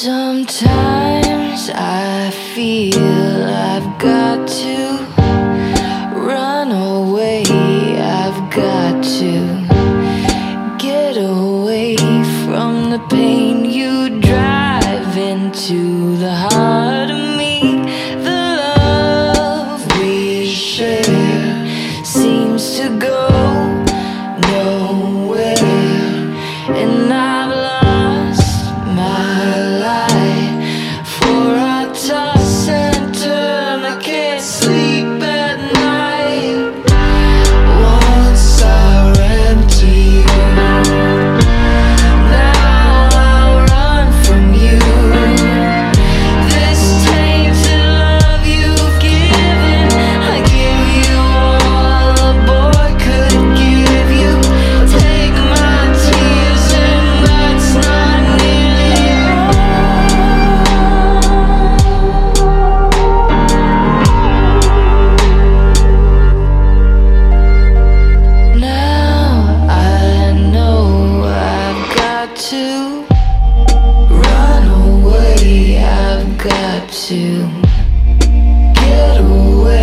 Sometimes I feel I've got to run away. I've got to get away from the pain you drive into the heart. I've got to get away.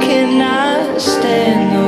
cannot stand